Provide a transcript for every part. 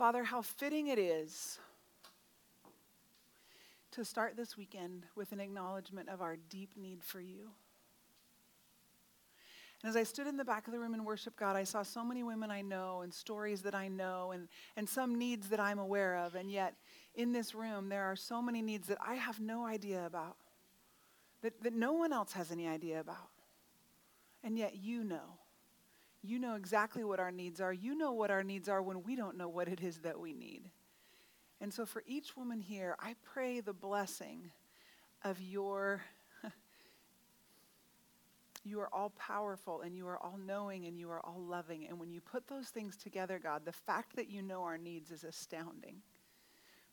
Father, how fitting it is to start this weekend with an acknowledgement of our deep need for you. And as I stood in the back of the room and worshiped God, I saw so many women I know and stories that I know and, and some needs that I'm aware of. And yet, in this room, there are so many needs that I have no idea about, that, that no one else has any idea about. And yet, you know. You know exactly what our needs are. You know what our needs are when we don't know what it is that we need. And so, for each woman here, I pray the blessing of your you are all powerful and you are all knowing and you are all loving. And when you put those things together, God, the fact that you know our needs is astounding.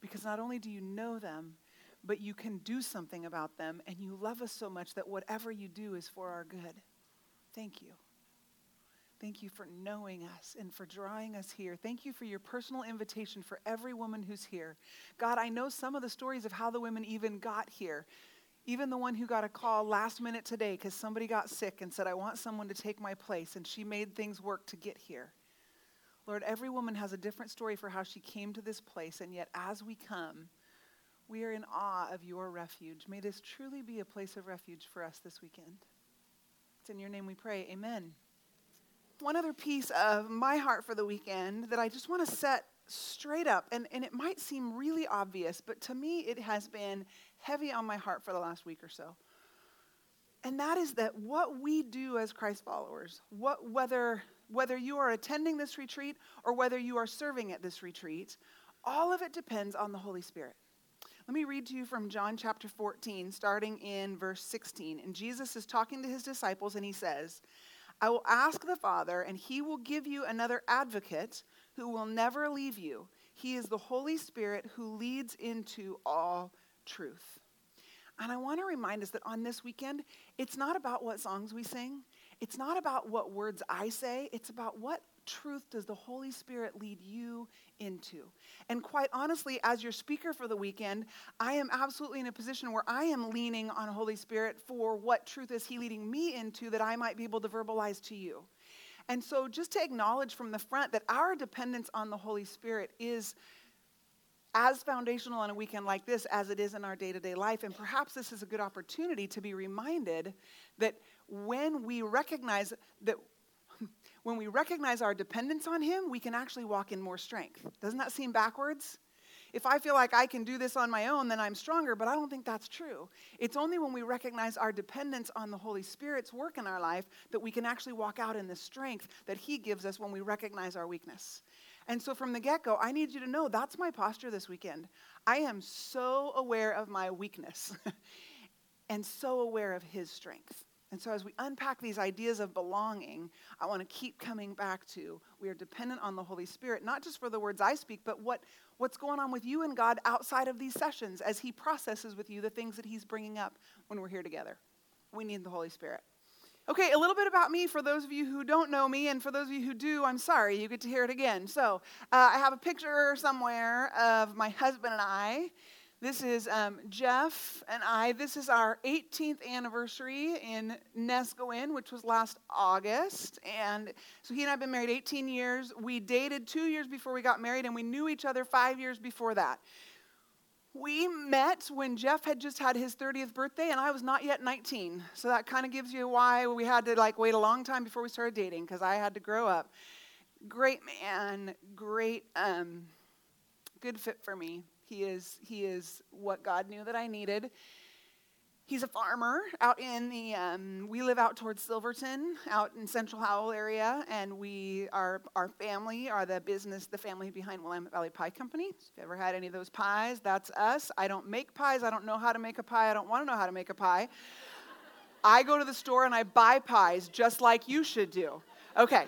Because not only do you know them, but you can do something about them. And you love us so much that whatever you do is for our good. Thank you. Thank you for knowing us and for drawing us here. Thank you for your personal invitation for every woman who's here. God, I know some of the stories of how the women even got here. Even the one who got a call last minute today because somebody got sick and said, I want someone to take my place, and she made things work to get here. Lord, every woman has a different story for how she came to this place, and yet as we come, we are in awe of your refuge. May this truly be a place of refuge for us this weekend. It's in your name we pray. Amen. One other piece of my heart for the weekend that I just want to set straight up, and, and it might seem really obvious, but to me it has been heavy on my heart for the last week or so. And that is that what we do as Christ followers, what, whether, whether you are attending this retreat or whether you are serving at this retreat, all of it depends on the Holy Spirit. Let me read to you from John chapter 14, starting in verse 16. And Jesus is talking to his disciples, and he says, I will ask the Father, and he will give you another advocate who will never leave you. He is the Holy Spirit who leads into all truth. And I want to remind us that on this weekend, it's not about what songs we sing, it's not about what words I say, it's about what truth does the Holy Spirit lead you into? And quite honestly, as your speaker for the weekend, I am absolutely in a position where I am leaning on Holy Spirit for what truth is He leading me into that I might be able to verbalize to you. And so, just to acknowledge from the front that our dependence on the Holy Spirit is as foundational on a weekend like this as it is in our day to day life. And perhaps this is a good opportunity to be reminded that when we recognize that. When we recognize our dependence on Him, we can actually walk in more strength. Doesn't that seem backwards? If I feel like I can do this on my own, then I'm stronger, but I don't think that's true. It's only when we recognize our dependence on the Holy Spirit's work in our life that we can actually walk out in the strength that He gives us when we recognize our weakness. And so from the get go, I need you to know that's my posture this weekend. I am so aware of my weakness and so aware of His strength. And so, as we unpack these ideas of belonging, I want to keep coming back to we are dependent on the Holy Spirit, not just for the words I speak, but what, what's going on with you and God outside of these sessions as He processes with you the things that He's bringing up when we're here together. We need the Holy Spirit. Okay, a little bit about me for those of you who don't know me, and for those of you who do, I'm sorry, you get to hear it again. So, uh, I have a picture somewhere of my husband and I. This is um, Jeff and I. This is our 18th anniversary in Neskowin, which was last August. And so he and I have been married 18 years. We dated two years before we got married, and we knew each other five years before that. We met when Jeff had just had his 30th birthday and I was not yet 19. So that kind of gives you why we had to like wait a long time before we started dating because I had to grow up. Great man, great um, good fit for me. He is he is what God knew that I needed. He's a farmer out in the, um, we live out towards Silverton, out in Central Howell area, and we, our, our family are the business, the family behind Willamette Valley Pie Company. If you've ever had any of those pies, that's us. I don't make pies. I don't know how to make a pie. I don't want to know how to make a pie. I go to the store and I buy pies just like you should do. Okay.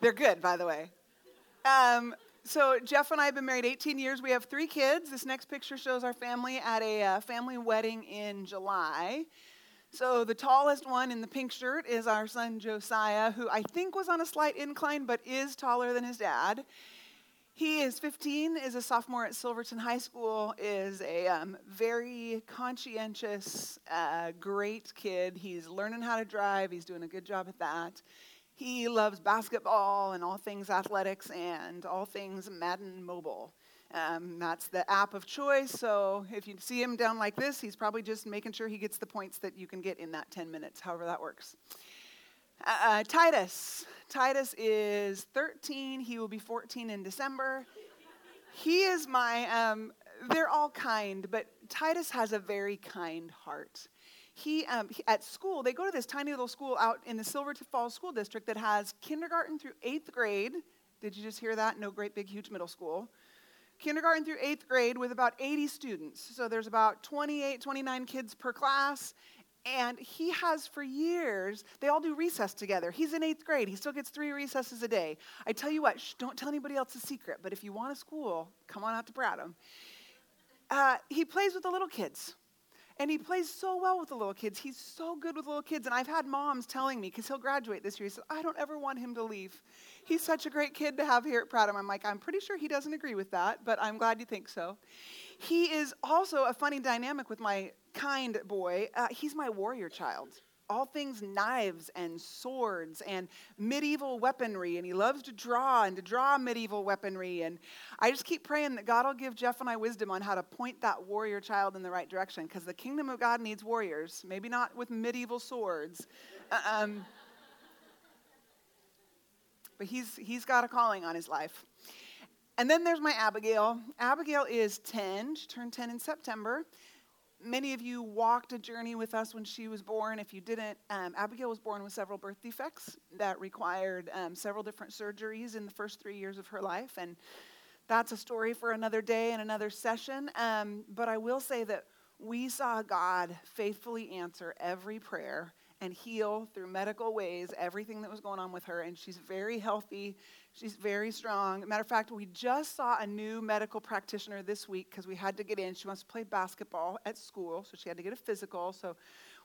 They're good, by the way. Um, so Jeff and I have been married 18 years. We have three kids. This next picture shows our family at a uh, family wedding in July. So the tallest one in the pink shirt is our son Josiah, who I think was on a slight incline but is taller than his dad. He is 15, is a sophomore at Silverton High School, is a um, very conscientious, uh, great kid. He's learning how to drive, he's doing a good job at that. He loves basketball and all things athletics and all things Madden Mobile. Um, that's the app of choice. So if you see him down like this, he's probably just making sure he gets the points that you can get in that 10 minutes, however that works. Uh, uh Titus. Titus is 13. He will be 14 in December. He is my, um, they're all kind, but Titus has a very kind heart he, um, he, at school they go to this tiny little school out in the silver falls school district that has kindergarten through eighth grade. Did you just hear that? No great big huge middle school. Kindergarten through eighth grade with about 80 students. So there's about 28 29 kids per class. And he has for years they all do recess together. He's in eighth grade. He still gets three recesses a day. I tell you what shh, don't tell anybody else a secret but if you want a school come on out to Pratum. Uh, he plays with the little kids and he plays so well with the little kids. He's so good with little kids. And I've had moms telling me, because he'll graduate this year, he said, I don't ever want him to leave. He's such a great kid to have here at Pratum. I'm like, I'm pretty sure he doesn't agree with that, but I'm glad you think so. He is also a funny dynamic with my kind boy. Uh, he's my warrior child all things knives and swords and medieval weaponry, and he loves to draw and to draw medieval weaponry. And I just keep praying that God will give Jeff and I wisdom on how to point that warrior child in the right direction, because the kingdom of God needs warriors, maybe not with medieval swords. Um, but he's, he's got a calling on his life. And then there's my Abigail. Abigail is 10. She turned 10 in September. Many of you walked a journey with us when she was born. If you didn't, um, Abigail was born with several birth defects that required um, several different surgeries in the first three years of her life. And that's a story for another day and another session. Um, but I will say that we saw God faithfully answer every prayer and heal through medical ways everything that was going on with her. And she's very healthy. She's very strong. Matter of fact, we just saw a new medical practitioner this week because we had to get in. She wants to play basketball at school, so she had to get a physical. So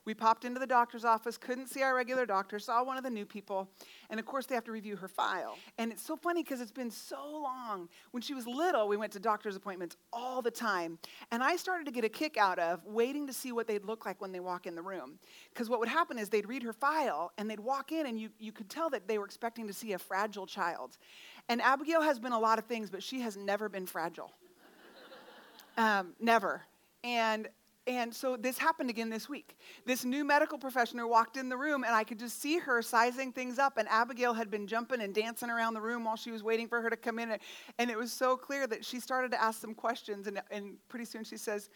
we popped into the doctor's office, couldn't see our regular doctor, saw one of the new people, and of course they have to review her file. And it's so funny because it's been so long. When she was little, we went to doctor's appointments all the time. And I started to get a kick out of waiting to see what they'd look like when they walk in the room. Because what would happen is they'd read her file and they'd walk in and you, you could tell that they were expecting to see a fragile child. And Abigail has been a lot of things, but she has never been fragile. um, never. And and so this happened again this week. This new medical professional walked in the room, and I could just see her sizing things up. And Abigail had been jumping and dancing around the room while she was waiting for her to come in. And it was so clear that she started to ask some questions. And, and pretty soon she says,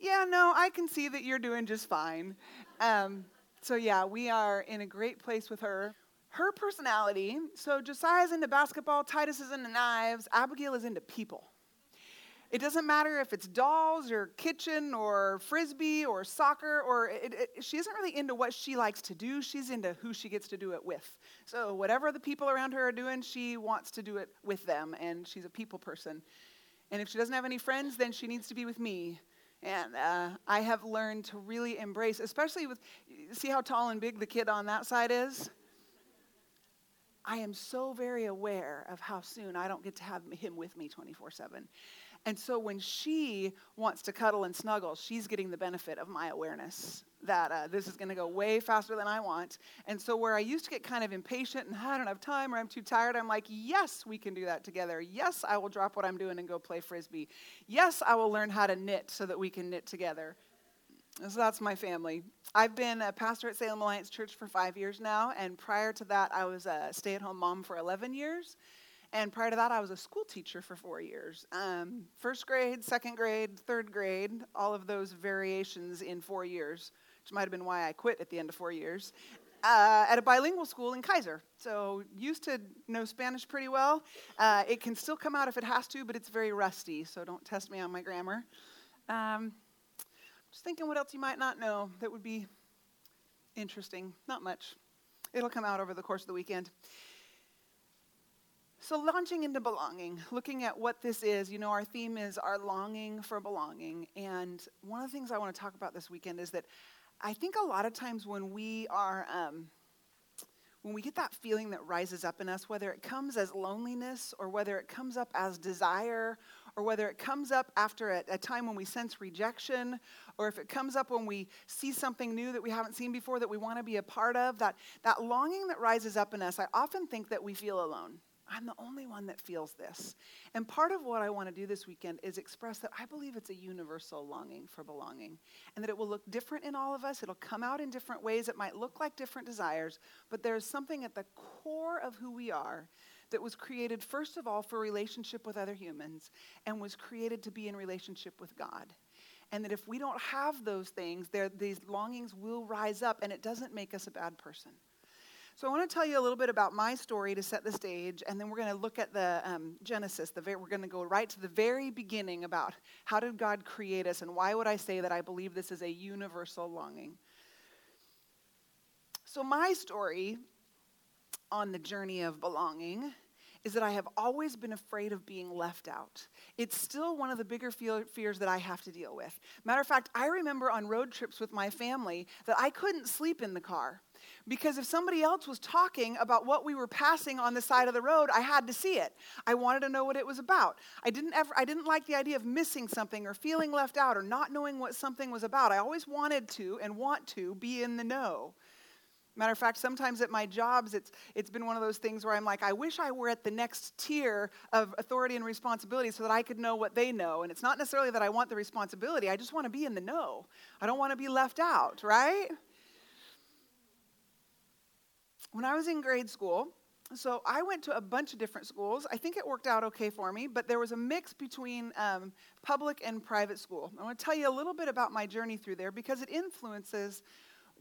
Yeah, no, I can see that you're doing just fine. Um, so, yeah, we are in a great place with her. Her personality so Josiah's into basketball, Titus is into knives, Abigail is into people. It doesn't matter if it's dolls or kitchen or frisbee or soccer, or it, it, she isn't really into what she likes to do. She's into who she gets to do it with. So, whatever the people around her are doing, she wants to do it with them, and she's a people person. And if she doesn't have any friends, then she needs to be with me. And uh, I have learned to really embrace, especially with, see how tall and big the kid on that side is? I am so very aware of how soon I don't get to have him with me 24 7. And so when she wants to cuddle and snuggle, she's getting the benefit of my awareness that uh, this is going to go way faster than I want. And so where I used to get kind of impatient and I don't have time or I'm too tired, I'm like, yes, we can do that together. Yes, I will drop what I'm doing and go play frisbee. Yes, I will learn how to knit so that we can knit together. So that's my family. I've been a pastor at Salem Alliance Church for five years now, and prior to that, I was a stay at home mom for 11 years. And prior to that, I was a school teacher for four years. Um, first grade, second grade, third grade, all of those variations in four years, which might have been why I quit at the end of four years, uh, at a bilingual school in Keizer. So, used to know Spanish pretty well. Uh, it can still come out if it has to, but it's very rusty, so don't test me on my grammar. Um, just thinking what else you might not know that would be interesting. Not much. It'll come out over the course of the weekend. So, launching into belonging, looking at what this is, you know, our theme is our longing for belonging. And one of the things I want to talk about this weekend is that I think a lot of times when we are, um, when we get that feeling that rises up in us, whether it comes as loneliness or whether it comes up as desire or whether it comes up after a, a, time when we sense rejection, or if it comes up when we see something new that we haven't seen before that we want to be a part of, that, that longing that rises up in us, I often think that we feel alone. I'm the only one that feels this. And part of what I want to do this weekend is express that I believe it's a universal longing for belonging and that it will look different in all of us. It'll come out in different ways. It might look like different desires, but there's something at the core of who we are that was created, first of all, for relationship with other humans and was created to be in relationship with God. And that if we don't have those things, these longings will rise up and it doesn't make us a bad person. So I want to tell you a little bit about my story to set the stage, and then we're going to look at the um, Genesis. The very, we're going to go right to the very beginning about how did God create us, and why would I say that I believe this is a universal longing. So my story on the journey of belonging is that I have always been afraid of being left out. It's still one of the bigger fears that I have to deal with. Matter of fact, I remember on road trips with my family that I couldn't sleep in the car because if somebody else was talking about what we were passing on the side of the road, I had to see it. I wanted to know what it was about. I didn't ever I didn't like the idea of missing something or feeling left out or not knowing what something was about. I always wanted to and want to be in the know. Matter of fact, sometimes at my jobs, it's, it's been one of those things where I'm like, I wish I were at the next tier of authority and responsibility so that I could know what they know. And it's not necessarily that I want the responsibility, I just want to be in the know. I don't want to be left out, right? When I was in grade school, so I went to a bunch of different schools. I think it worked out okay for me, but there was a mix between um, public and private school. I want to tell you a little bit about my journey through there because it influences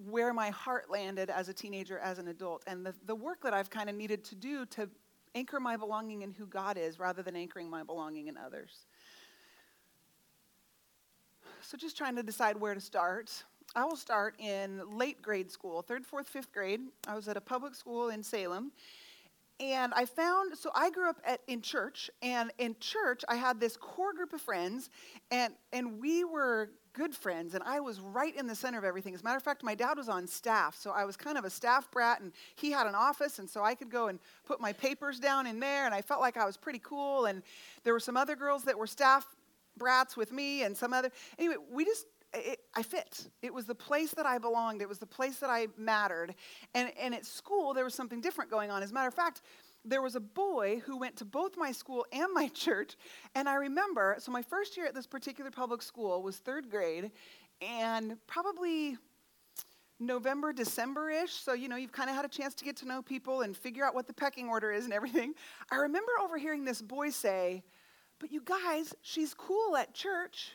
where my heart landed as a teenager, as an adult, and the, the work that I've kind of needed to do to anchor my belonging in who God is rather than anchoring my belonging in others. So, just trying to decide where to start. I will start in late grade school, third, fourth, fifth grade. I was at a public school in Salem. And I found, so I grew up at, in church, and in church I had this core group of friends, and, and we were good friends, and I was right in the center of everything. As a matter of fact, my dad was on staff, so I was kind of a staff brat, and he had an office, and so I could go and put my papers down in there, and I felt like I was pretty cool. And there were some other girls that were staff brats with me, and some other. Anyway, we just I fit. It was the place that I belonged. It was the place that I mattered. And, and at school, there was something different going on. As a matter of fact, there was a boy who went to both my school and my church. And I remember, so my first year at this particular public school was third grade, and probably November, December ish. So, you know, you've kind of had a chance to get to know people and figure out what the pecking order is and everything. I remember overhearing this boy say, But you guys, she's cool at church.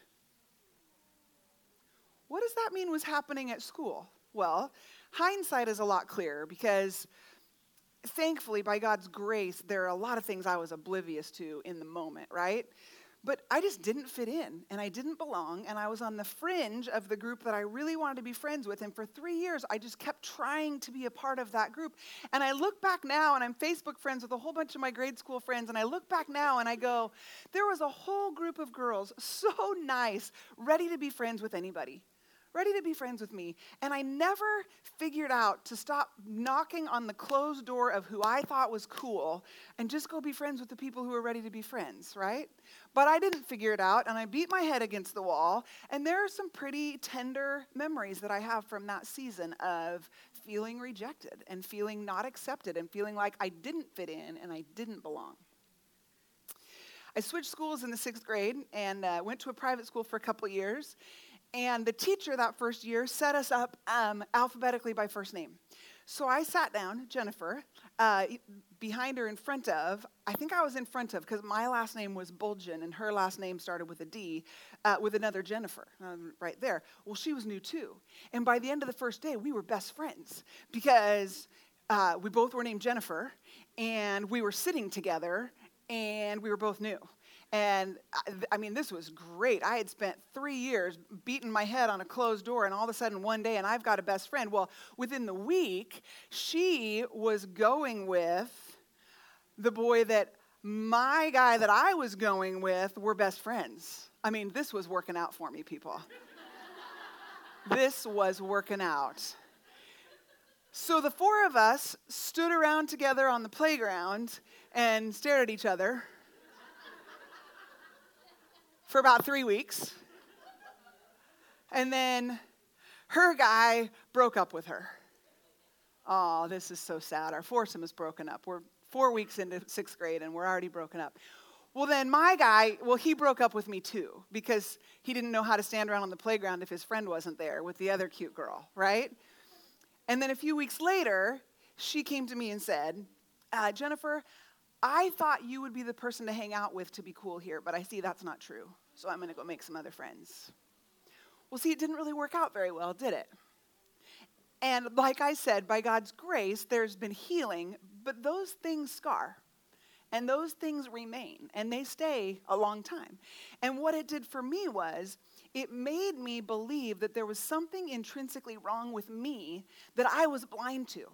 What does that mean was happening at school? Well, hindsight is a lot clearer because thankfully, by God's grace, there are a lot of things I was oblivious to in the moment, right? But I just didn't fit in and I didn't belong. And I was on the fringe of the group that I really wanted to be friends with. And for three years, I just kept trying to be a part of that group. And I look back now and I'm Facebook friends with a whole bunch of my grade school friends. And I look back now and I go, there was a whole group of girls so nice, ready to be friends with anybody ready to be friends with me. And I never figured out to stop knocking on the closed door of who I thought was cool and just go be friends with the people who were ready to be friends, right? But I didn't figure it out and I beat my head against the wall. And there are some pretty tender memories that I have from that season of feeling rejected and feeling not accepted and feeling like I didn't fit in and I didn't belong. I switched schools in the sixth grade and uh, went to a private school for a couple years. And the teacher that first year set us up um, alphabetically by first name. So I sat down, Jennifer, uh, behind her in front of, I think I was in front of, because my last name was Bulgin and her last name started with a D, uh, with another Jennifer um, right there. Well, she was new too. And by the end of the first day, we were best friends because uh, we both were named Jennifer and we were sitting together and we were both new. And uh, I mean, this was great. I had spent three years beating my head on a closed door, and all of a sudden, one day, and I've got a best friend. Well, within the week, she was going with the boy that my guy that I was going with were best friends. I mean, this was working out for me, people. this was working out. So the four of us stood around together on the playground and stared at each other for about three weeks. And then her guy broke up with her. Oh, this is so sad. Our foursome is broken up. We're four weeks into sixth grade and we're already broken up. Well, then my guy, well, he broke up with me too because he didn't know how to stand around on the playground if his friend wasn't there with the other cute girl, right? And then a few weeks later, she came to me and said, uh, Jennifer, I thought you would be the person to hang out with to be cool here, but I see that's not true. So I'm going to go make some other friends. Well, see, it didn't really work out very well, did it? And like I said, by God's grace, there's been healing, but those things scar. And those things remain, and they stay a long time. And what it did for me was, it made me believe that there was something intrinsically wrong with me that I was blind to.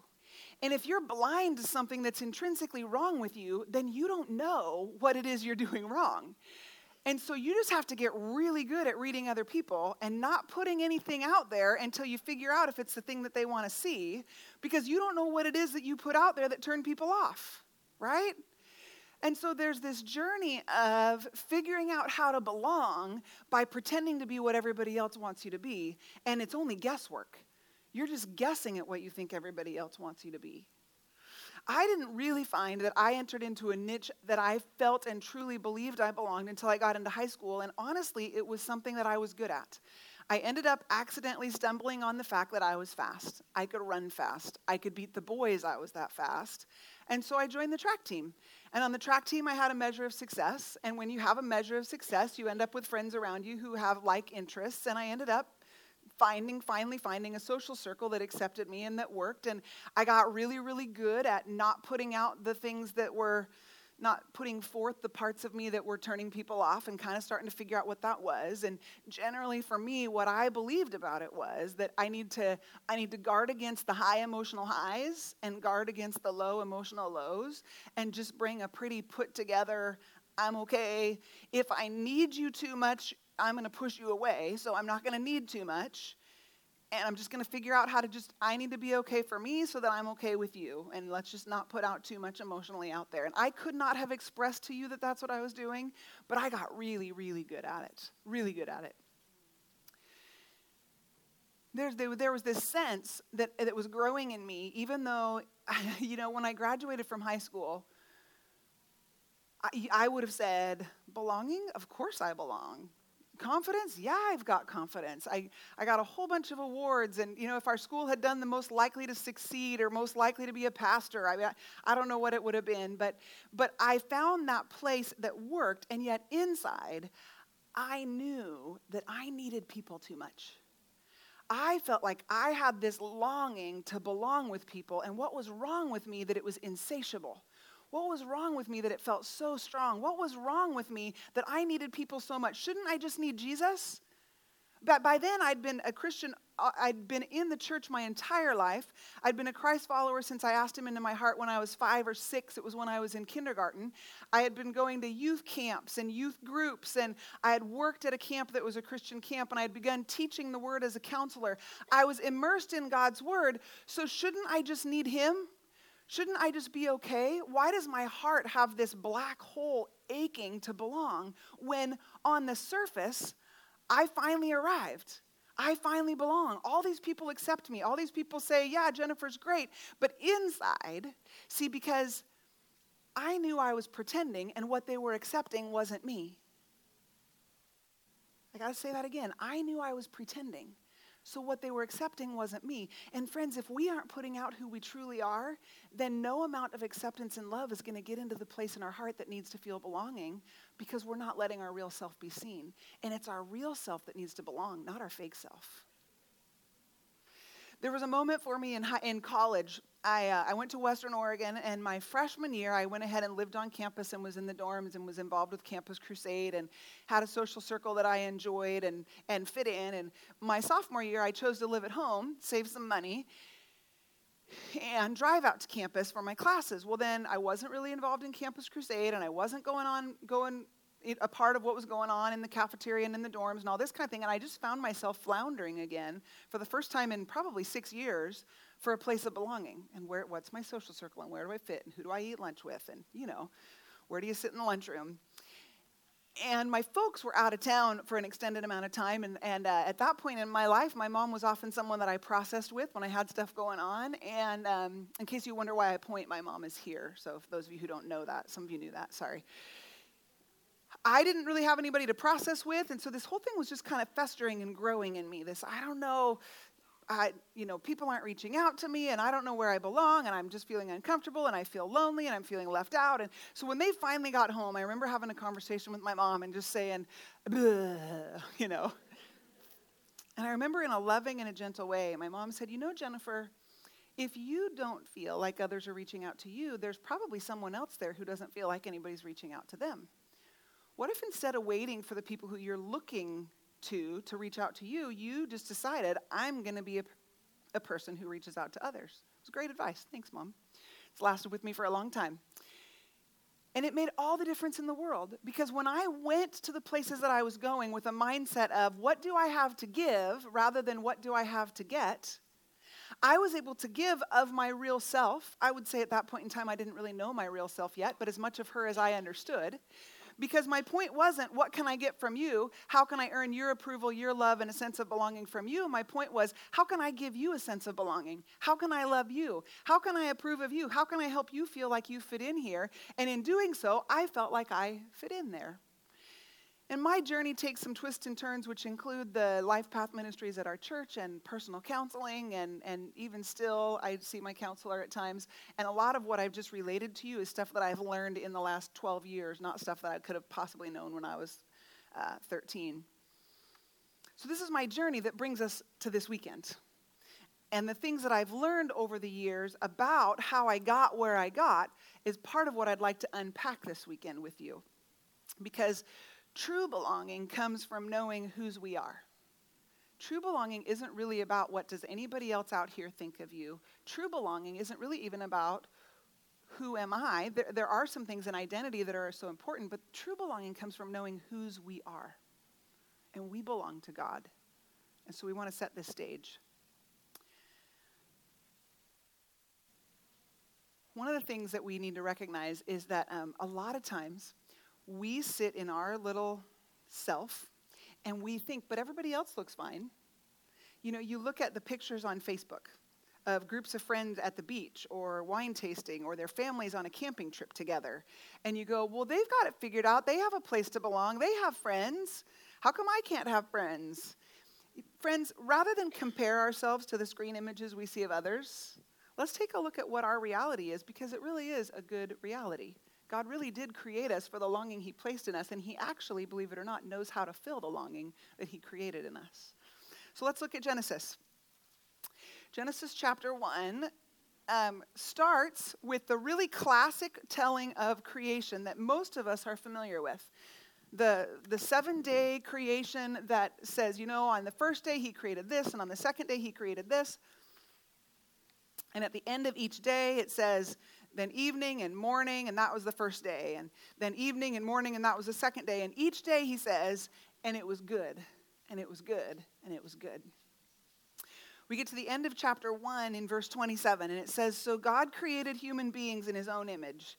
And if you're blind to something that's intrinsically wrong with you, then you don't know what it is you're doing wrong. And so you just have to get really good at reading other people and not putting anything out there until you figure out if it's the thing that they want to see, because you don't know what it is that you put out there that turned people off, right? And so there's this journey of figuring out how to belong by pretending to be what everybody else wants you to be, and it's only guesswork. You're just guessing at what you think everybody else wants you to be. I didn't really find that I entered into a niche that I felt and truly believed I belonged until I got into high school. And honestly, it was something that I was good at. I ended up accidentally stumbling on the fact that I was fast. I could run fast. I could beat the boys, I was that fast. And so I joined the track team. And on the track team, I had a measure of success. And when you have a measure of success, you end up with friends around you who have like interests. And I ended up finding, finally finding a social circle that accepted me and that worked. And I got really, really good at not putting out the things that were not putting forth the parts of me that were turning people off and kind of starting to figure out what that was and generally for me what i believed about it was that i need to i need to guard against the high emotional highs and guard against the low emotional lows and just bring a pretty put together i'm okay if i need you too much I'm going to push you away, so I'm not going to need too much. And I'm just going to figure out how to just, I need to be okay for me so that I'm okay with you. And let's just not put out too much emotionally out there. And I could not have expressed to you that that's what I was doing, but I got really, really good at it. Really good at it. There's, there, there was this sense that, that was growing in me, even though, you know, when I graduated from high school, I, I would have said, belonging? Of course I belong confidence? Yeah i've got confidence. I, I got a whole bunch of awards and you know if our school had done the most likely to succeed or most likely to be a pastor i, I, I don't know what it would have been but but i found that place that worked and yet inside i knew that i needed people too much. I felt like I had this longing to belong with people, and what was wrong with me that it was insatiable. What was wrong with me that it felt so strong? What was wrong with me that I needed people so much? Shouldn't I just need Jesus? But by then, I'd been a Christian, uh, I'd been in the church my entire life. I'd been a Christ follower since I asked him into my heart when I was five or six. It was when I was in kindergarten. I had been going to youth camps and youth groups, and I had worked at a camp that was a Christian camp, and I had begun teaching the word as a counselor. I was immersed in God's word, so shouldn't I just need him? Shouldn't I just be okay? Why does my heart have this black hole aching to belong when on the surface I finally arrived? I finally belong. All these people accept me. All these people say, yeah, Jennifer's great. But inside, see, because I knew I was pretending and what they were accepting wasn't me. I got to say that again. I knew I was pretending. So what they were accepting wasn't me. And friends, if we aren't putting out who we truly are, then no amount of acceptance and love is going to get into the place in our heart that needs to feel belonging because we're not letting our real self be seen. And it's our real self that needs to belong, not our fake self. There was a moment for me in, high, in college. I, uh, I went to Western Oregon, and my freshman year, I went ahead and lived on campus and was in the dorms and was involved with Campus Crusade and had a social circle that I enjoyed and, and fit in. And my sophomore year, I chose to live at home, save some money, and drive out to campus for my classes. Well, then I wasn't really involved in Campus Crusade, and I wasn't going on going a part of what was going on in the cafeteria and in the dorms and all this kind of thing. And I just found myself floundering again for the first time in probably six years for a place of belonging. And where, what's my social circle and where do I fit and who do I eat lunch with and, you know, where do you sit in the lunchroom? and my folks were out of town for an extended amount of time. And, and uh, at that point in my life, my mom was often someone that I processed with when I had stuff going on. And um, in case you wonder why I point, my mom is here. So, for those of you who don't know that, some of you knew that, sorry. I didn't really have anybody to process with. And so this whole thing was just kind of festering and growing in me. This, I don't know, I, you know, people aren't reaching out to me and I don't know where I belong and I'm just feeling uncomfortable and I feel lonely and I'm feeling left out. And so when they finally got home, I remember having a conversation with my mom and just saying, you know. And I remember in a loving and a gentle way, my mom said, You know, Jennifer, if you don't feel like others are reaching out to you, there's probably someone else there who doesn't feel like anybody's reaching out to them. What if instead of waiting for the people who you're looking to to reach out to you, you just decided, I'm going to be a, a person who reaches out to others. It was great advice. Thanks, Mom. It's lasted with me for a long time. And it made all the difference in the world because when I went to the places that I was going with a mindset of what do I have to give rather than what do I have to get, I was able to give of my real self. I would say at that point in time, I didn't really know my real self yet, but as much of her as I understood. Because my point wasn't, what can I get from you? How can I earn your approval, your love, and a sense of belonging from you? My point was, how can I give you a sense of belonging? How can I love you? How can I approve of you? How can I help you feel like you fit in here? And in doing so, I felt like I fit in there. And my journey takes some twists and turns, which include the life path ministries at our church and personal counseling. And, and even still, I see my counselor at times. And a lot of what I've just related to you is stuff that I've learned in the last 12 years, not stuff that I could have possibly known when I was uh, 13. So, this is my journey that brings us to this weekend. And the things that I've learned over the years about how I got where I got is part of what I'd like to unpack this weekend with you. Because True belonging comes from knowing whose we are. True belonging isn't really about what does anybody else out here think of you. True belonging isn't really even about who am I. There, there are some things in identity that are so important, but true belonging comes from knowing whose we are. And we belong to God. And so we want to set this stage. One of the things that we need to recognize is that um, a lot of times we sit in our little self and we think, but everybody else looks fine. You know, you look at the pictures on Facebook of groups of friends at the beach or wine tasting or their families on a camping trip together. And you go, well, they've got it figured out. They have a place to belong. They have friends. How come I can't have friends? Friends, rather than compare ourselves to the screen images we see of others, let's take a look at what our reality is because it really is a good reality. God really did create us for the longing He placed in us, and He actually, believe it or not, knows how to fill the longing that He created in us. So let's look at Genesis. Genesis chapter 1 um, starts with the really classic telling of creation that most of us are familiar with. The, the seven day creation that says, you know, on the first day he created this, and on the second day he created this. And at the end of each day, it says, then evening and morning, and that was the first day, and then evening and morning, and that was the second day. And each day he says, and it was good, and it was good, and it was good. We get to the end of chapter 1 in verse 27, and it says, So God created human beings in his own image.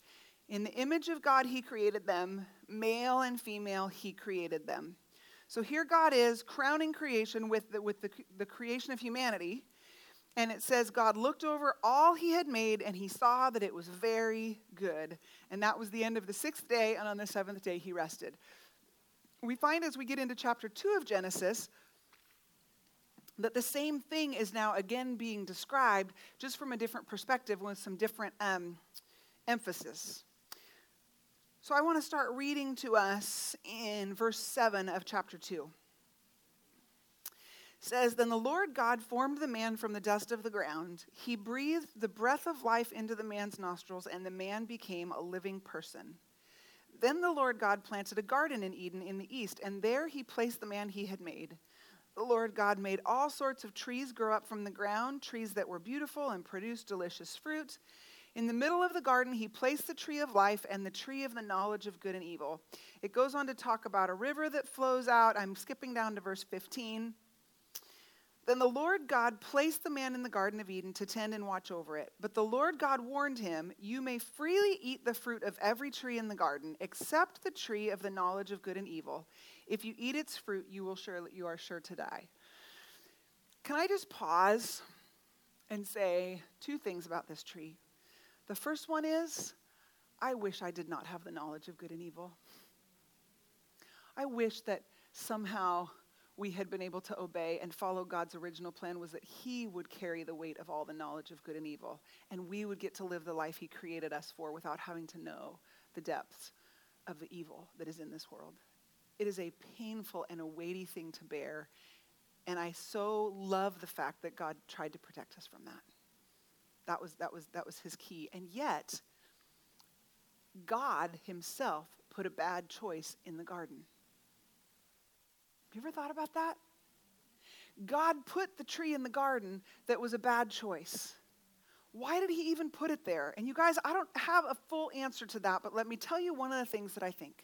In the image of God, he created them, male and female, he created them. So here God is crowning creation with the, with the, the creation of humanity. And it says, God looked over all he had made and he saw that it was very good. And that was the end of the sixth day, and on the seventh day he rested. We find as we get into chapter two of Genesis that the same thing is now again being described just from a different perspective with some different um, emphasis. So I want to start reading to us in verse 7 of chapter 2 says then the lord god formed the man from the dust of the ground he breathed the breath of life into the man's nostrils and the man became a living person then the lord god planted a garden in eden in the east and there he placed the man he had made the lord god made all sorts of trees grow up from the ground trees that were beautiful and produced delicious fruit in the middle of the garden, he placed the tree of life and the tree of the knowledge of good and evil. It goes on to talk about a river that flows out. I'm skipping down to verse 15. Then the Lord God placed the man in the Garden of Eden to tend and watch over it. But the Lord God warned him, You may freely eat the fruit of every tree in the garden, except the tree of the knowledge of good and evil. If you eat its fruit, you, will sure, you are sure to die. Can I just pause and say two things about this tree? The first one is, I wish I did not have the knowledge of good and evil. I wish that somehow we had been able to obey and follow God's original plan was that He would carry the weight of all the knowledge of good and evil, and we would get to live the life He created us for without having to know the depths of the evil that is in this world. It is a painful and a weighty thing to bear, and I so love the fact that God tried to protect us from that. That was, that was, that was His key. And yet, God Himself put a bad choice in the garden. Have you ever thought about that? God put the tree in the garden that was a bad choice. Why did he even put it there? And you guys, I don't have a full answer to that, but let me tell you one of the things that I think.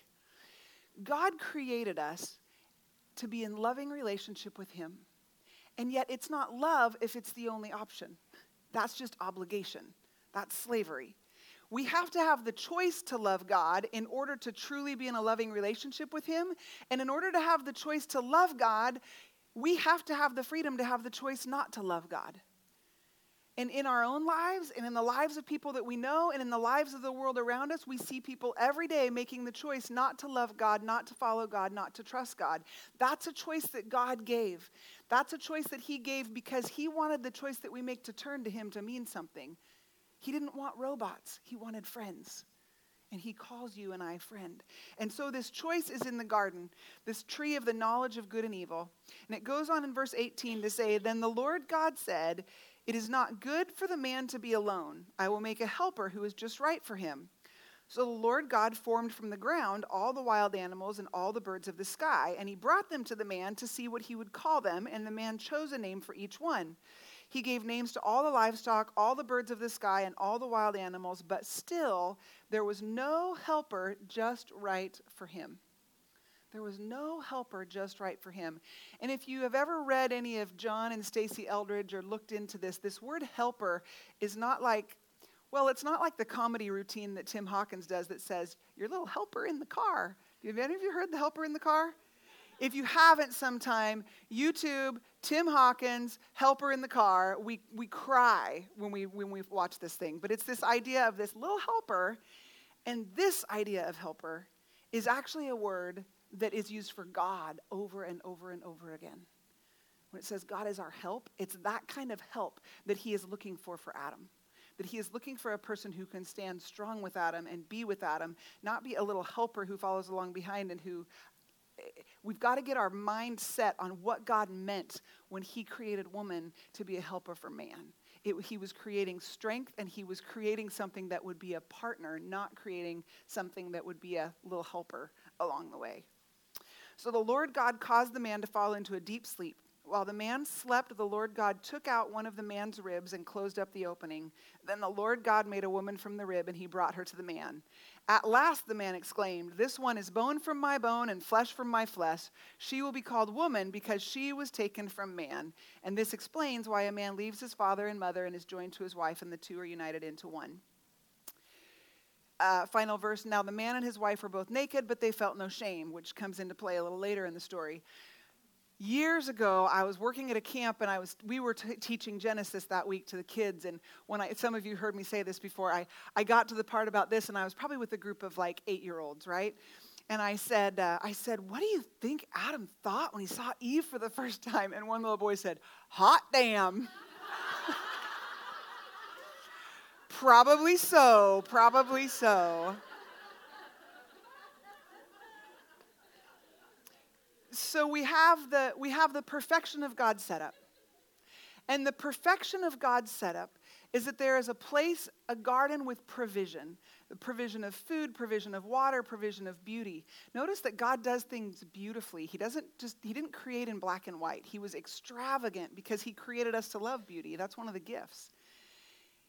God created us to be in loving relationship with him. And yet it's not love if it's the only option. That's just obligation. That's slavery. We have to have the choice to love God in order to truly be in a loving relationship with Him. And in order to have the choice to love God, we have to have the freedom to have the choice not to love God. And in our own lives, and in the lives of people that we know, and in the lives of the world around us, we see people every day making the choice not to love God, not to follow God, not to trust God. That's a choice that God gave. That's a choice that He gave because He wanted the choice that we make to turn to Him to mean something. He didn't want robots, he wanted friends. And he calls you and I friend. And so this choice is in the garden, this tree of the knowledge of good and evil. And it goes on in verse 18 to say, Then the Lord God said, It is not good for the man to be alone. I will make a helper who is just right for him. So the Lord God formed from the ground all the wild animals and all the birds of the sky, and he brought them to the man to see what he would call them, and the man chose a name for each one. He gave names to all the livestock, all the birds of the sky, and all the wild animals, but still there was no helper just right for him. There was no helper just right for him. And if you have ever read any of John and Stasi Eldredge or looked into this, this word helper is not like, well, it's not like the comedy routine that Tim Hawkins does that says, your little helper in the car. Have any of you heard the helper in the car? If you haven't sometime, YouTube, Tim Hawkins, helper in the car. We, we cry when we, when we watch this thing. But it's this idea of this little helper. And this idea of helper is actually a word that is used for God over and over and over again. When it says God is our help, it's that kind of help that he is looking for for Adam. That he is looking for a person who can stand strong with Adam and be with Adam, not be a little helper who follows along behind and who we've got to get our mind set on what God meant when He created woman to be a helper for man. It, he was creating strength and he was creating something that would be a partner, not creating something that would be a little helper along the way. So the Lord God caused the man to fall into a deep sleep. While the man slept, the Lord God took out one of the man's ribs and closed up the opening. Then the Lord God made a woman from the rib, and he brought her to the man. At last the man exclaimed, This one is bone from my bone and flesh from my flesh. She will be called woman because she was taken from man. And this explains why a man leaves his father and mother and is joined to his wife, and the two are united into one. Uh, final verse Now the man and his wife were both naked, but they felt no shame, which comes into play a little later in the story years ago i was working at a camp and i was we were t- teaching genesis that week to the kids. And when i some of you heard me say this before i i got to the part about this and i was probably with a group of like eight year olds right? And i said uh, i said what do you think adam thought when he saw eve for the first time? And one little boy said hot damn. Probably so probably so so we have the we have the perfection of God set up. And the perfection of God's setup is that there is a place, a garden with provision the provision of food, provision of water, provision of beauty. Notice that God does things beautifully. He doesn't just, He didn't create in black and white. He was extravagant because He created us to love beauty. That's one of the gifts.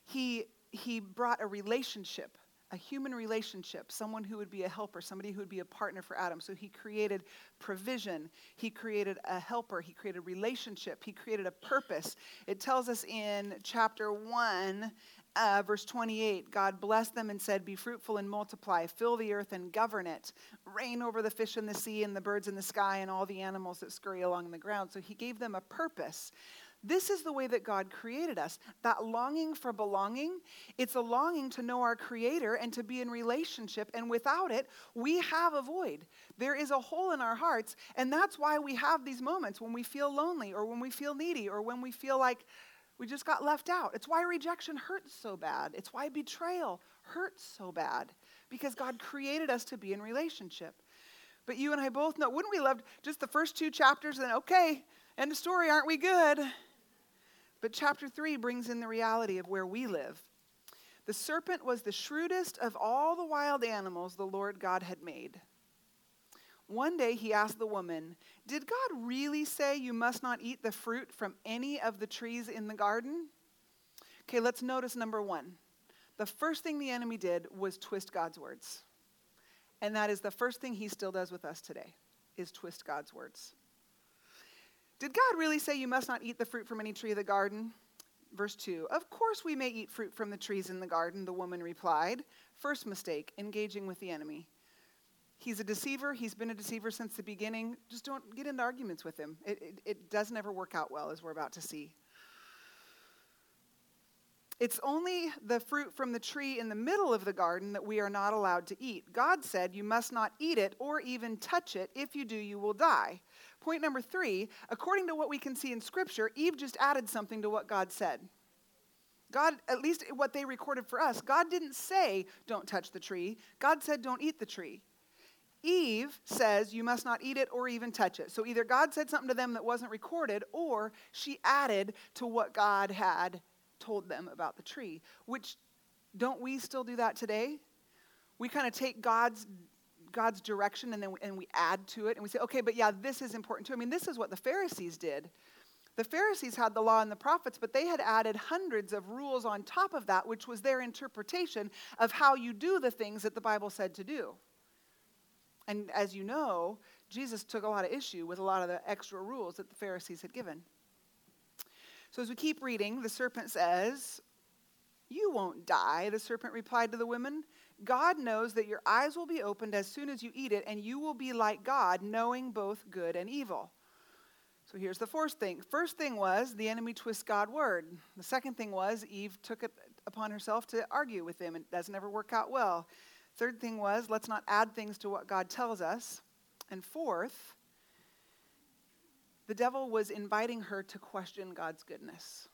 He, he brought a relationship a human relationship, someone who would be a helper, somebody who would be a partner for Adam. So he created provision, he created a helper, he created relationship, he created a purpose. It tells us in chapter 1, uh, verse 28 God blessed them and said, Be fruitful and multiply, fill the earth and govern it, reign over the fish in the sea and the birds in the sky and all the animals that scurry along the ground. So he gave them a purpose. This is the way that God created us. That longing for belonging, it's a longing to know our Creator and to be in relationship. And without it, we have a void. There is a hole in our hearts. And that's why we have these moments when we feel lonely or when we feel needy or when we feel like we just got left out. It's why rejection hurts so bad. It's why betrayal hurts so bad because God created us to be in relationship. But you and I both know, wouldn't we love just the first two chapters and okay, end of story, aren't we good? But chapter 3 brings in the reality of where we live. The serpent was the shrewdest of all the wild animals the Lord God had made. One day he asked the woman, Did God really say you must not eat the fruit from any of the trees in the garden? Okay, let's notice number one. The first thing the enemy did was twist God's words. And that is the first thing he still does with us today, is twist God's words. Did God really say you must not eat the fruit from any tree of the garden? Verse 2 Of course we may eat fruit from the trees in the garden, the woman replied. First mistake, engaging with the enemy. He's a deceiver. He's been a deceiver since the beginning. Just don't get into arguments with him. It, it, it does never work out well, as we're about to see. It's only the fruit from the tree in the middle of the garden that we are not allowed to eat. God said, You must not eat it or even touch it. If you do, you will die. Point number three according to what we can see in Scripture, Eve just added something to what God said. God, at least what they recorded for us, God didn't say, don't touch the tree. God said, don't eat the tree. Eve says, you must not eat it or even touch it. So either God said something to them that wasn't recorded, or she added to what God had told them about the tree, which don't we still do that today? We kind of take God's God's direction and then we, and we add to it and we say, okay, but yeah, this is important too. I mean, this is what the Pharisees did. The Pharisees had the law and the prophets, but they had added hundreds of rules on top of that, which was their interpretation of how you do the things that the Bible said to do. And as you know, Jesus took a lot of issue with a lot of the extra rules that the Pharisees had given. So as we keep reading, the serpent says, You won't die, the serpent replied to the women. God knows that your eyes will be opened as soon as you eat it, and you will be like God, knowing both good and evil. So here's the first thing. First thing was the enemy twists God's word. The second thing was Eve took it upon herself to argue with him, and it doesn't ever work out well. Third thing was let's not add things to what God tells us. And fourth, the devil was inviting her to question God's goodness.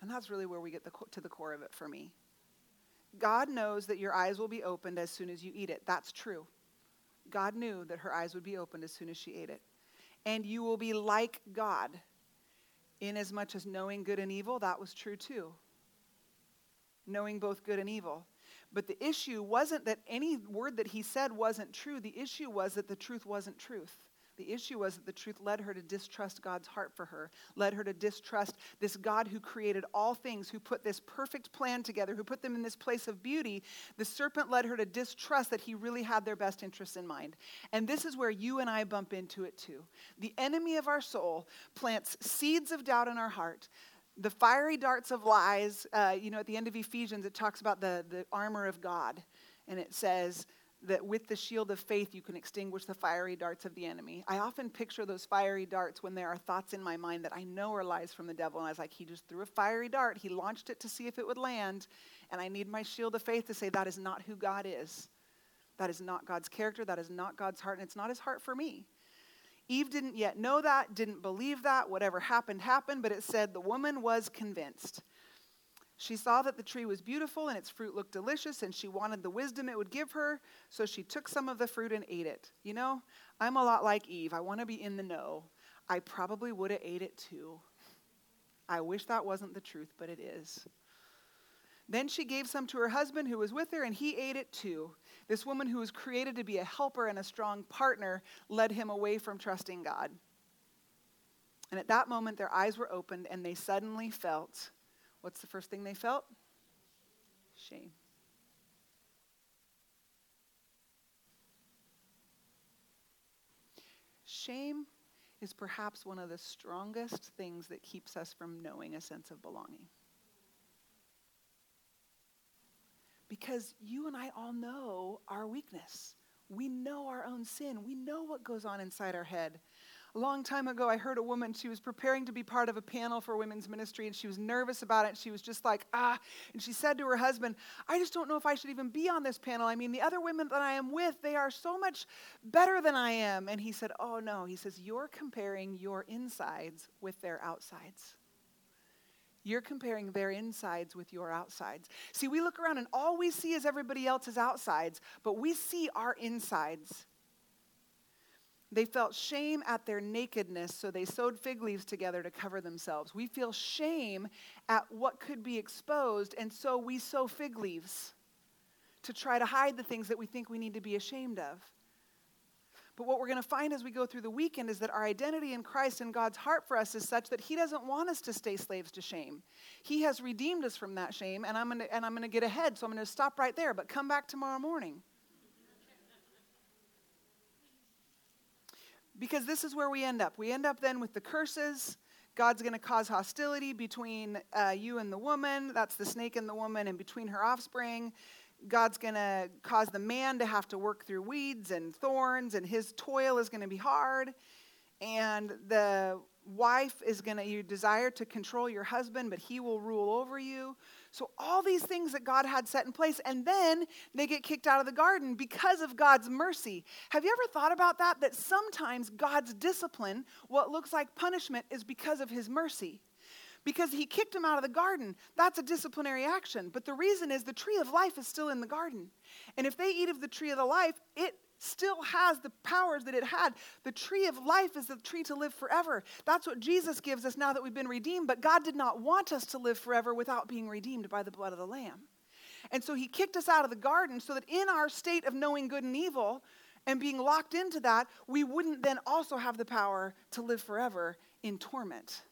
And that's really where we get the, to the core of it for me. God knows that your eyes will be opened as soon as you eat it. That's true. God knew that her eyes would be opened as soon as she ate it. And you will be like God, inasmuch as knowing good and evil, that was true too. Knowing both good and evil. But the issue wasn't that any word that he said wasn't true. The issue was that the truth wasn't truth. The issue was that the truth led her to distrust God's heart for her, led her to distrust this God who created all things, who put this perfect plan together, who put them in this place of beauty. The serpent led her to distrust that he really had their best interests in mind. And this is where you and I bump into it too. The enemy of our soul plants seeds of doubt in our heart the fiery darts of lies, uh, you know, at the end of Ephesians, it talks about the, the armor of God. And it says, that with the shield of faith you can extinguish the fiery darts of the enemy. I often picture those fiery darts when there are thoughts in my mind that I know are lies from the devil. And I was like, he just threw a fiery dart, he launched it to see if it would land. And I need my shield of faith to say, that is not who God is. That is not God's character, that is not God's heart, and it's not his heart for me. Eve didn't yet know that, didn't believe that. Whatever happened, happened, but it said the woman was convinced. She saw that the tree was beautiful and its fruit looked delicious, and she wanted the wisdom it would give her, so she took some of the fruit and ate it. You know, I'm a lot like Eve. I want to be in the know. I probably would have ate it too. I wish that wasn't the truth, but it is. Then she gave some to her husband who was with her, and he ate it too. This woman who was created to be a helper and a strong partner led him away from trusting God. And at that moment, their eyes were opened and they suddenly felt what's the first thing they felt? Shame. Shame is perhaps one of the strongest things that keeps us from knowing a sense of belonging. Because you and I all know our weakness. We know our own sin. We know what goes on inside our head. A long time ago, I heard a woman, she was preparing to be part of a panel for women's ministry, and she was nervous about it. She was just like, ah. And she said to her husband, I just don't know if I should even be on this panel. I mean, the other women that I am with, they are so much better than I am. And he said, Oh, no. He says, You're comparing your insides with their outsides. You're comparing their insides with your outsides. See, we look around and all we see is everybody else's outsides, but we see our insides. They felt shame at their nakedness, so they sewed fig leaves together to cover themselves. We feel shame at what could be exposed, and so we sew fig leaves to try to hide the things that we think we need to be ashamed of. But what we're going to find as we go through the weekend is that our identity in Christ and God's heart for us is such that He doesn't want us to stay slaves to shame. He has redeemed us from that shame, and I'm going to, and I'm going to get ahead, so I'm going to stop right there, but come back tomorrow morning. Because this is where we end up. We end up then with the curses. God's going to cause hostility between uh, you and the woman. That's the snake and the woman, and between her offspring. God's going to cause the man to have to work through weeds and thorns, and his toil is going to be hard. And the wife is going to, you desire to control your husband, but he will rule over you. So, all these things that God had set in place, and then they get kicked out of the garden because of God's mercy. Have you ever thought about that? That sometimes God's discipline, what looks like punishment, is because of his mercy because he kicked him out of the garden. That's a disciplinary action. But the reason is the tree of life is still in the garden. And if they eat of the tree of the life, it still has the powers that it had. The tree of life is the tree to live forever. That's what Jesus gives us now that we've been redeemed. But God did not want us to live forever without being redeemed by the blood of the Lamb. And so he kicked us out of the garden so that in our state of knowing good and evil and being locked into that, we wouldn't then also have the power to live forever in torment.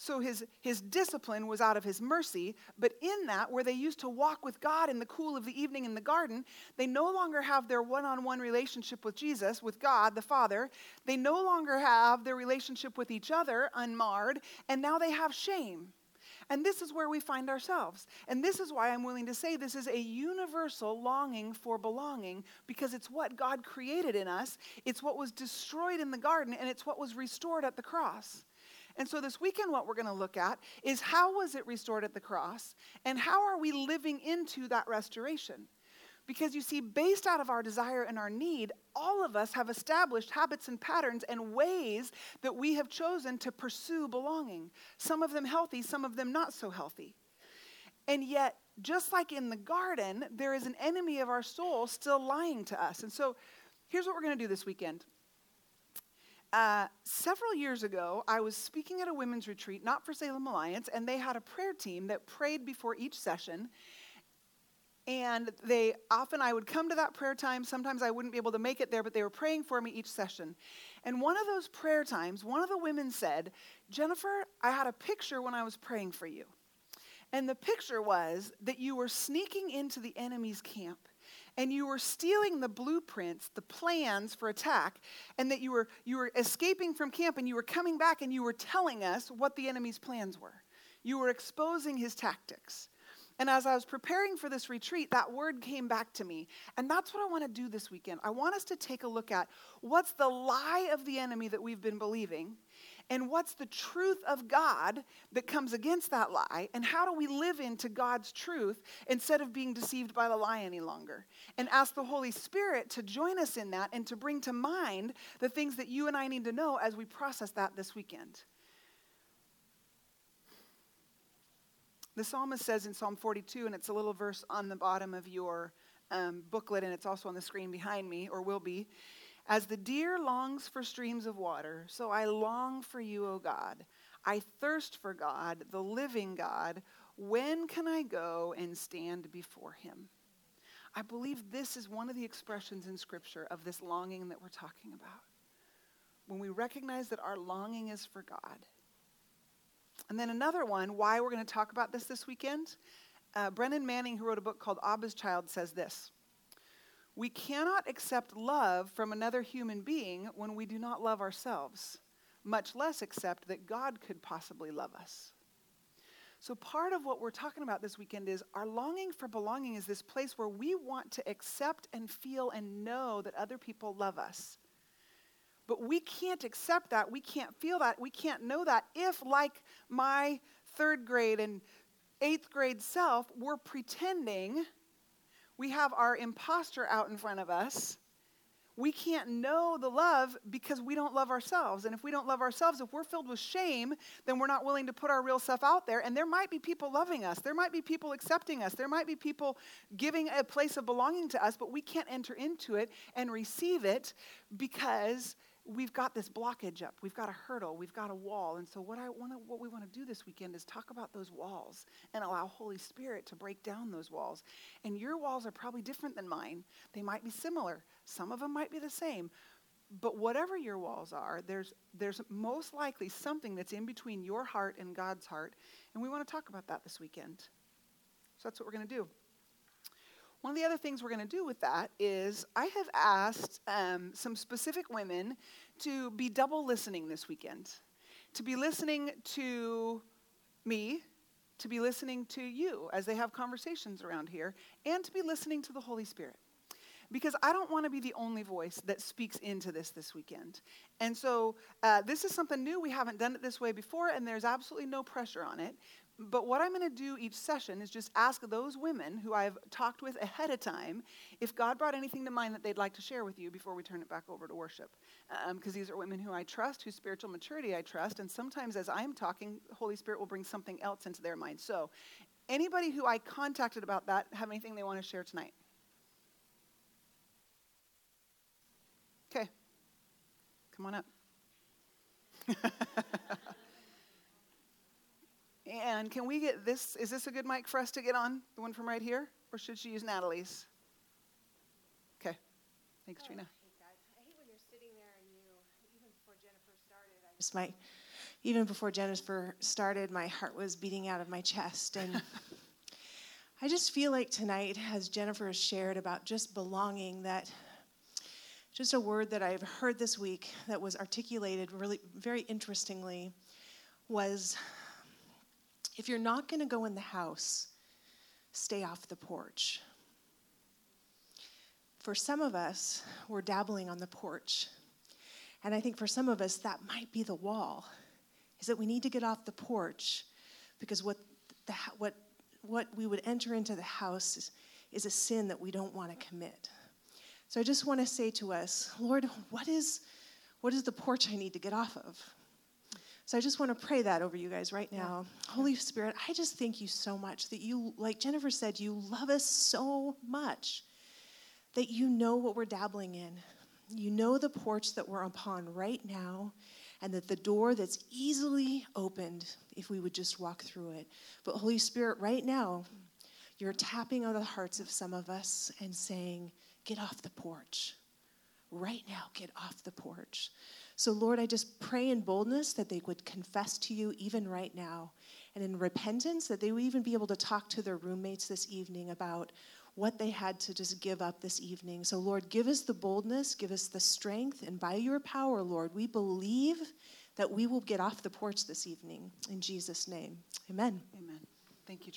So his, his discipline was out of his mercy, but in that, where they used to walk with God in the cool of the evening in the garden, they no longer have their one on one relationship with Jesus, with God the Father. They no longer have their relationship with each other unmarred, and now they have shame. And this is where we find ourselves. And this is why I'm willing to say this is a universal longing for belonging because it's what God created in us, it's what was destroyed in the garden, and it's what was restored at the cross. And so this weekend, what we're going to look at is how was it restored at the cross and how are we living into that restoration? Because you see, based out of our desire and our need, all of us have established habits and patterns and ways that we have chosen to pursue belonging. Some of them healthy, some of them not so healthy. And yet, just like in the garden, there is an enemy of our soul still lying to us. And so, here's what we're going to do this weekend uh, several years ago, I was speaking at a women's retreat, not for Salem Alliance, and they had a prayer team that prayed before each session. And they often, I would come to that prayer time. Sometimes I wouldn't be able to make it there, but they were praying for me each session. And one of those prayer times, one of the women said, Jennifer, I had a picture when I was praying for you. And the picture was that you were sneaking into the enemy's camp and you were stealing the blueprints, the plans for attack, and that you were, you were escaping from camp and you were coming back and you were telling us what the enemy's plans were. You were exposing his tactics. And as I was preparing for this retreat, that word came back to me. And that's what I want to do this weekend. I want us to take a look at what's the lie of the enemy that we've been believing and what's the truth of God that comes against that lie, and how do we live into God's truth instead of being deceived by the lie any longer? And ask the Holy Spirit to join us in that and to bring to mind the things that you and I need to know as we process that this weekend. The psalmist says in Psalm 42, and it's a little verse on the bottom of your um, booklet, and it's also on the screen behind me, or will be. As the deer longs for streams of water, so I long for you, O God. I thirst for God, the living God. When can I go and stand before him? I believe this is one of the expressions in Scripture of this longing that we're talking about. When we recognize that our longing is for God. And then another one, why we're going to talk about this this weekend. Uh, Brennan Manning, who wrote a book called Abba's Child, says this We cannot accept love from another human being when we do not love ourselves, much less accept that God could possibly love us. So, part of what we're talking about this weekend is our longing for belonging is this place where we want to accept and feel and know that other people love us. But we can't accept that. We can't feel that. We can't know that if, like my third grade and eighth grade self, we're pretending we have our imposter out in front of us we can't know the love because we don't love ourselves. And if we don't love ourselves, if we're filled with shame, then we're not willing to put our real self out there. And there might be people loving us, there might be people accepting us, there might be people giving a place of belonging to us, but we can't enter into it and receive it because we've got this blockage up. We've got a hurdle. We've got a wall. And so what I want to, what we want to do this weekend is talk about those walls and allow Holy Spirit to break down those walls. And your walls are probably different than mine. They might be similar. Some of them might be the same. But whatever your walls are, there's there's most likely something that's in between your heart and God's heart. And we want to talk about that this weekend. So that's what we're going to do. One of the other things we're going to do with that is I have asked um, some specific women to be double listening this weekend, to be listening to me, to be listening to you as they have conversations around here, and to be listening to the Holy Spirit because I don't want to be the only voice that speaks into this this weekend. And so uh, this is something new. We haven't done it this way before, and there's absolutely no pressure on it. But what I'm going to do each session is just ask those women who I've talked with ahead of time if God brought anything to mind that they'd like to share with you before we turn it back over to worship. Because um, these are women who I trust, whose spiritual maturity I trust, and sometimes as I'm talking, Holy Spirit will bring something else into their mind. So, anybody who I contacted about that have anything they want to share tonight? Okay, come on up. And can we get this? Is this a good mic for us to get on? The one from right here? Or should she use Natalie's? Okay. Thanks, Trina. Just my, even before Jennifer started, my heart was beating out of my chest. And I just feel like tonight, as Jennifer has shared about just belonging, that just a word that I've heard this week that was articulated really very interestingly was if you're not going to go in the house, stay off the porch. For some of us, we're dabbling on the porch. And I think for some of us, that might be the wall, is that we need to get off the porch because what, the, what, what we would enter into the house is, is a sin that we don't want to commit. So I just want to say to us, Lord, what is, what is the porch I need to get off of? So I just want to pray that over you guys right now. Yeah. Holy Spirit, I just thank you so much that you, like Jennifer said, you love us so much that you know what we're dabbling in. You know the porch that we're upon right now, and that the door that's easily opened if we would just walk through it. But Holy Spirit, right now, you're tapping on the hearts of some of us and saying, Get off the porch. Right now, get off the porch. So, Lord, I just pray in boldness that they would confess to you even right now, and in repentance that they would even be able to talk to their roommates this evening about what they had to just give up this evening. So, Lord, give us the boldness, give us the strength, and by your power, Lord, we believe that we will get off the porch this evening. In Jesus' name, amen. Amen. Thank you,